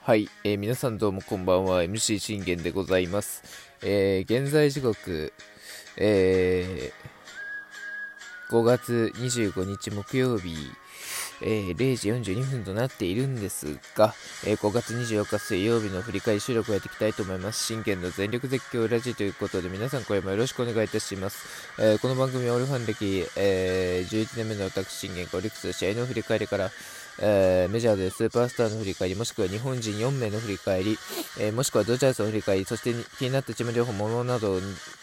はい、えー、皆さんどうもこんばんは。MC 信玄でございます、えー、現在時刻、えー、5月25日木曜日。えー、0時42分となっているんですが、えー、5月24日水曜日の振り返り収録をやっていきたいと思います。真剣の全力絶叫ラジということで、皆さん今夜もよろしくお願いいたします。えー、この番組はオルファン歴、え11年目の私信玄がオリックス試合の振り返りから、えー、メジャーでスーパースターの振り返り、もしくは日本人4名の振り返り、えー、もしくはドジャースの振り返り、そして気になったチーム情報、ものなど、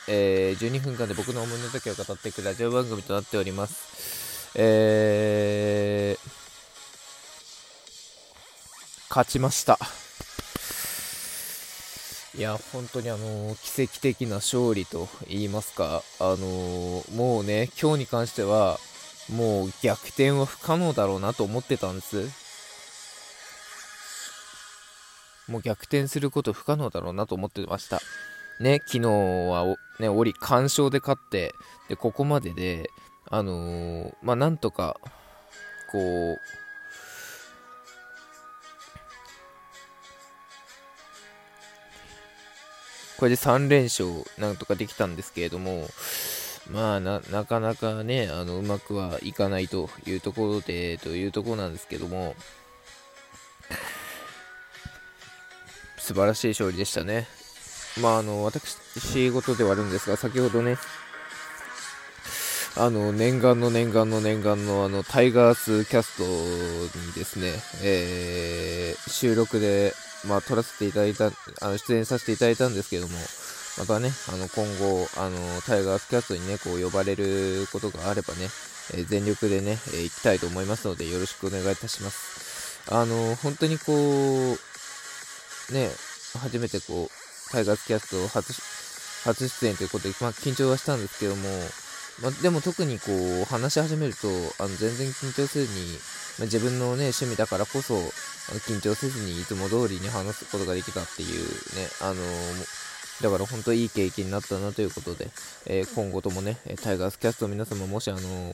えー、12分間で僕の思いの時を語っていくラジオ番組となっております。えー、勝ちました。いや、本当にあの奇跡的な勝利と言いますか、あのもうね、今日に関しては、もう逆転は不可能だろうなと思ってたんです。もう逆転すること不可能だろうなと思ってました。ね、昨日はね、折完勝で勝って、で、ここまでで、あのー、まあ、なんとか、こう、これで3連勝なんとかできたんですけれども、まあな、なかなかね、あの、うまくはいかないというところで、というところなんですけども、素晴らしい勝利でしたね。まあ、あの、私事ではあるんですが、先ほどね、あの、念願の念願の念願のあの、タイガースキャストにですね、えー、収録で、まあ、撮らせていただいた、あの、出演させていただいたんですけども、またね、あの、今後、あの、タイガースキャストにね、こう、呼ばれることがあればね、えー、全力でね、えー、行きたいと思いますので、よろしくお願いいたします。あの、本当にこう、ね、初めてこう、タイガースキャスト初、初出演ということで、まあ、緊張はしたんですけども、まあ、でも特にこう話し始めるとあの全然緊張せずに、まあ、自分の、ね、趣味だからこそ緊張せずにいつも通りに話すことができたっていうね、あのー、だから本当いい経験になったなということで、えー、今後ともね、タイガースキャストの皆様もしあのー、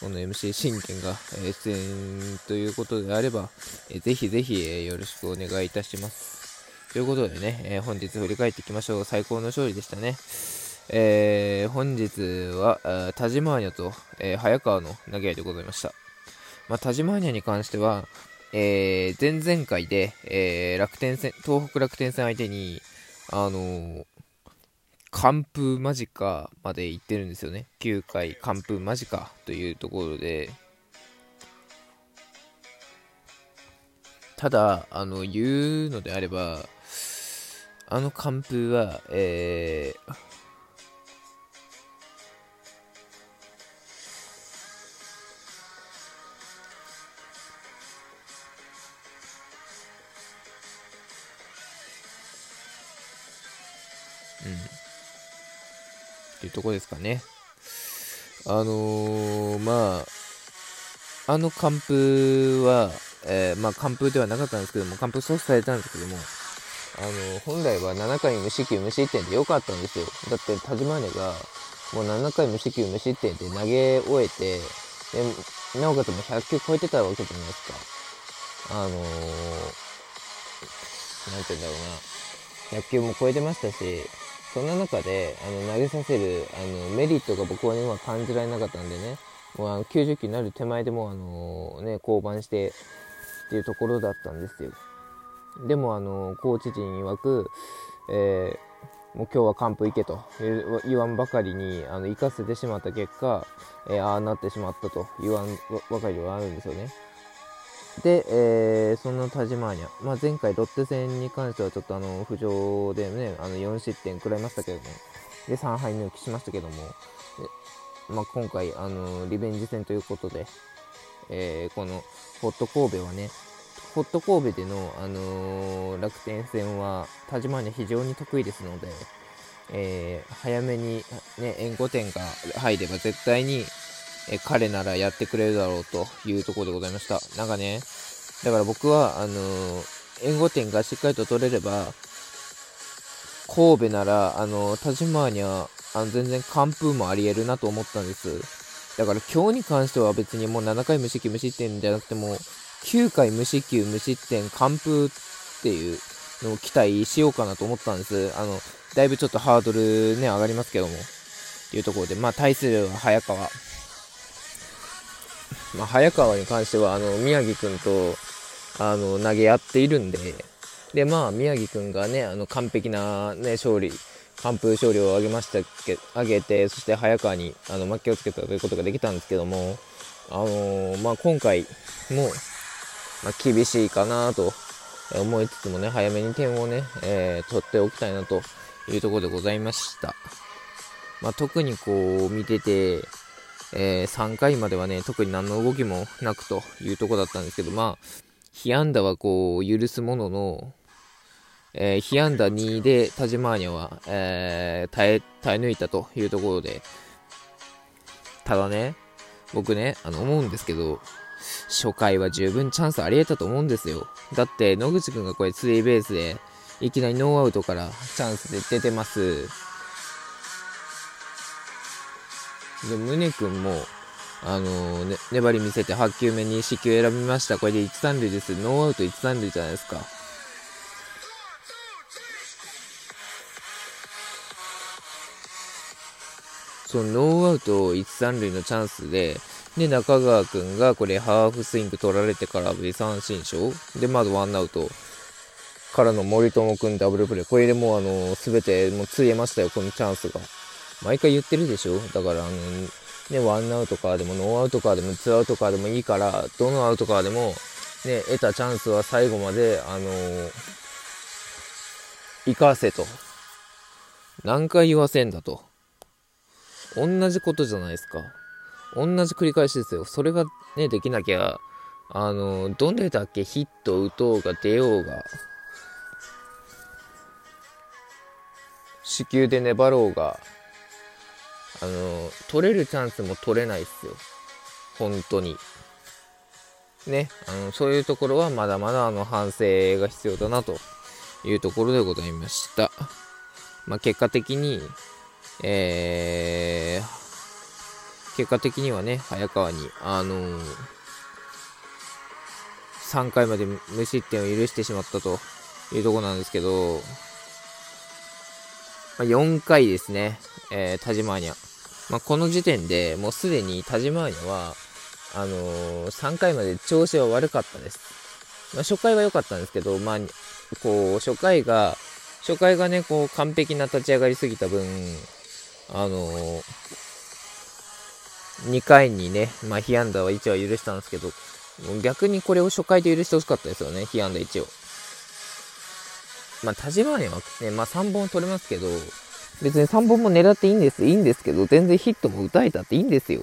この MC 信玄が、出演ということであれば、えー、ぜひぜひ、よろしくお願いいたします。ということでね、え本日振り返っていきましょう。最高の勝利でしたね。えー、本日は田島アニャと、えー、早川の投げ合いでございました。まあ、田島アニャに関しては、えー、前々回で、えー、楽天戦、東北楽天戦相手に、あの、完封間近まで行ってるんですよね。9回完封間近というところで、ただ、あの、言うのであれば、あの完封は、えー、っていうとこですかね。あのー、まあ、あの完封は、えー、まあ完封ではなかったんですけども、完封阻止されたんですけども、あの本来は7回無四球無失点で良かったんですよ。だって田島根がもう7回無四球無失点で投げ終えて、でなおかつも100球超えてたわけじゃないですか。あのー、なんて言うんだろうな。100球も超えてましたし、そんな中であの投げさせるあのメリットが僕は今感じられなかったんでね、もうあの90球になる手前でもあの、ね、降板してっていうところだったんですよ。でもあのコーチ陣曰く、えー、もう今日は完封いけと言わんばかりにあの生かせてしまった結果、えー、ああなってしまったと言わんばかりではあるんですよね。で、えー、そんな田島アニャ、まあ、前回ロッテ戦に関してはちょっとあの浮上でね、あの4失点食らいましたけども、で3敗抜きしましたけども、まあ、今回あのリベンジ戦ということで、えー、このホット神戸はね、ホット神戸での、あのー、楽天戦は田島アニャ非常に得意ですので、えー、早めに、ね、援護点が入れば絶対にえ彼ならやってくれるだろうというところでございました。なんかね、だから僕は、あのー、援護点がしっかりと取れれば、神戸なら、あのー、田島には、あの、全然完封もあり得るなと思ったんです。だから今日に関しては別にもう7回無失球無失点じゃなくても、9回無四球無失点完封っていうのを期待しようかなと思ったんです。あの、だいぶちょっとハードルね、上がりますけども。っていうところで、まあ、対するは早川。まあ、早川に関しては、あの、宮城君と、あの、投げ合っているんで、で、まあ、宮城君がね、あの、完璧なね、勝利、完封勝利を挙げましたけ、挙げて、そして早川に、あの、負けをつけたということができたんですけども、あのー、まあ、今回も、まあ、厳しいかなと思いつつもね、早めに点をね、えー、取っておきたいなというところでございました。まあ、特にこう、見てて、えー、3回まではね、特に何の動きもなくというとこだったんですけど、まあ、被安打はこう、許すものの、えー、被安打2で田島アーニャは、えー、耐え、耐え抜いたというところで、ただね、僕ね、あの、思うんですけど、初回は十分チャンスあり得たと思うんですよ。だって、野口くんがこれスリーベースで、いきなりノーアウトからチャンスで出てます。で、宗君も、あの、ね、粘り見せて8球目に四球選びました。これで1、3塁です。ノーアウト1、3塁じゃないですか。そのノーアウト1、3塁のチャンスで、で、中川くんがこれハーフスイング取られてからベ三振賞で、まずワンアウトからの森友くんダブルプレー。これでもうあの、すべてもうついえましたよ、このチャンスが。毎回言ってるでしょ？だからあの、ね、ワンアウトかでもノーアウトからでもツーアウトかでもいいから、どのアウトからでも、ね、得たチャンスは最後まで、あのー、生かせと。何回言わせんだと。同じことじゃないですか。同じ繰り返しですよ。それがね、できなきゃ、あのー、どれだけヒット打とうが出ようが、子宮で粘ろうが、あの、取れるチャンスも取れないっすよ。本当に。ね、あの、そういうところはまだまだあの反省が必要だなというところでございました。まあ、結果的に、えー、結果的にはね、早川に、あのー、3回まで無失点を許してしまったというところなんですけど、まあ、4回ですね、えー、田島にゃ。まあ、この時点でもうすでに田島には、あのー、3回まで調子は悪かったです。まあ、初回は良かったんですけど、まあ、こう、初回が、初回がね、こう、完璧な立ち上がりすぎた分、あのー、2回にね、まあ、被安打は1は許したんですけど、逆にこれを初回で許してほしかったですよね、被安打1を。まあ、田島にはね、まあ、3本取れますけど、別に3本も狙っていいんです、いいんですけど、全然ヒットも打たれたっていいんですよ。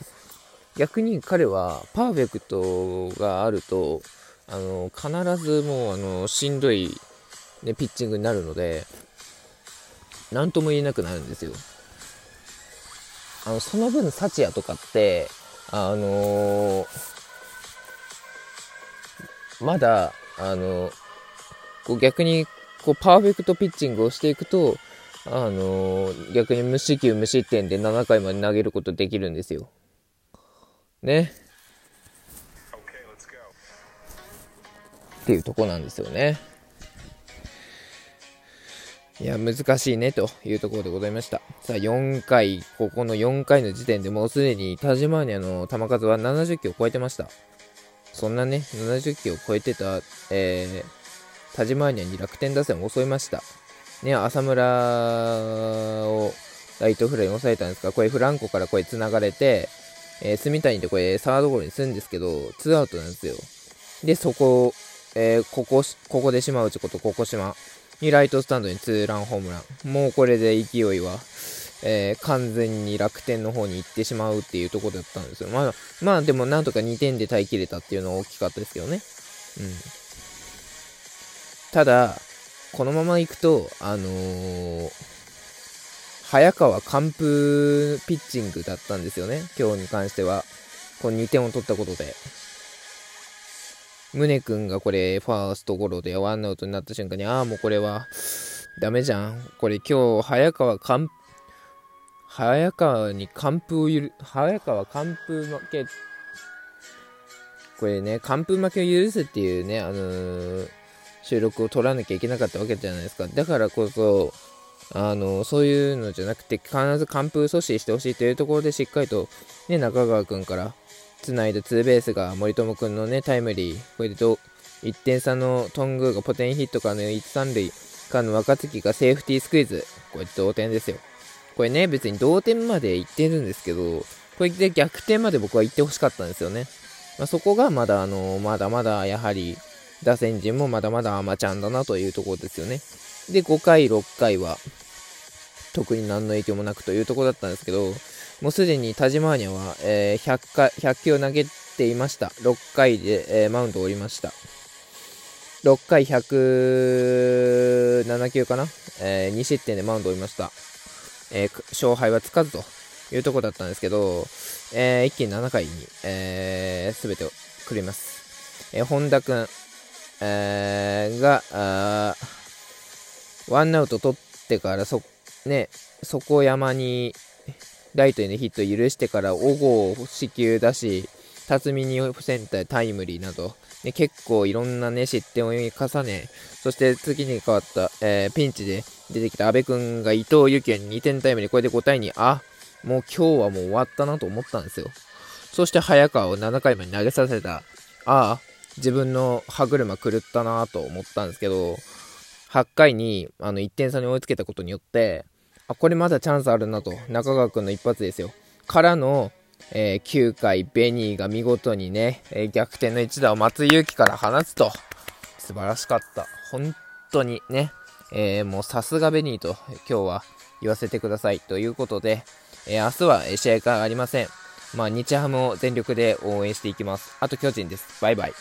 逆に彼はパーフェクトがあると、あの、必ずもう、あの、しんどい、ね、ピッチングになるので、なんとも言えなくなるんですよ。あの、その分、サチヤとかって、あのー、まだ、あのこう逆にこうパーフェクトピッチングをしていくと、あのー、逆に無四球無失点で7回まで投げることできるんですよ。ね。っていうとこなんですよね。いや、難しいね、というところでございました。さあ、4回、ここの4回の時点でもうすでに田島ニアの球数は70球を超えてました。そんなね、70球を超えてた、えー、田島ニアに楽天打線を襲いました。ね、浅村をライトフライに抑えたんですが、これフランコからこれ繋がれて、えー、住谷でこれサードゴロにするんですけど、ツーアウトなんですよ。で、そこ、えー、ここ、ここで島内ことここ島にライトスタンドにツーランホームラン。もうこれで勢いは、えー、完全に楽天の方に行ってしまうっていうとこだったんですよ。まあ、まあでもなんとか2点で耐えきれたっていうのは大きかったですけどね。うん。ただ、このまま行くと、あのー、早川完封ピッチングだったんですよね、今日に関しては。この2点を取ったことで。宗君がこれ、ファーストゴロでワンアウトになった瞬間に、ああ、もうこれは、ダメじゃん。これ今日、早川完、早川に完封を許、早川完封負け、これね、完封負けを許すっていうね、あのー、収録を取らなきゃいけなかったわけじゃないですか。だからこそ、あのそういうのじゃなくて、必ず完封阻止してほしいというところで、しっかりと、ね、中川君からつないだツーベースが森友君のね、タイムリー、これで1点差のトングがポテンヒットからの1、3塁からの若月がセーフティースクイズ、これ同点ですよ。これね、別に同点まで行ってるんですけど、これで逆転まで僕は行ってほしかったんですよね。まあ、そこがまだ、あのまだまだやはり、打線陣もまだまだアマちゃんだなというところですよね。で、5回、6回は、特に何の影響もなくというところだったんですけど、もうすでに田島アニャは、えー、100, 回100球を投げていました。6回で、えー、マウンドを降りました。6回107球かな、えー、2失点でマウンドを降りました。え勝敗はつかずというところだったんですけど、え一気に7回に、えー、全てをくれます。え本田君、えが、ワンアウト取ってからそ、ね、そこ山にライトへのヒットを許してから小郷を四球出し、辰巳にセンタータイムリーなど、ね、結構いろんなね、失点を重ね、そして次に変わった、えー、ピンチで出てきた阿部君が伊藤幸也に2点タイムリー、これで5対2、あ、もう今日はもう終わったなと思ったんですよ。そして早川を7回まで投げさせた、ああ、自分の歯車狂ったなと思ったんですけど、8回にあの1点差に追いつけたことによって、あ、これまだチャンスあるなと。中川君の一発ですよ。からの、えー、9回、ベニーが見事にね、えー、逆転の一打を松井裕樹から放つと。素晴らしかった。本当にね、えー、もうさすがベニーと今日は言わせてください。ということで、え明日は試合がありません。まあ、日ハムを全力で応援していきます。あと巨人です。バイバイ。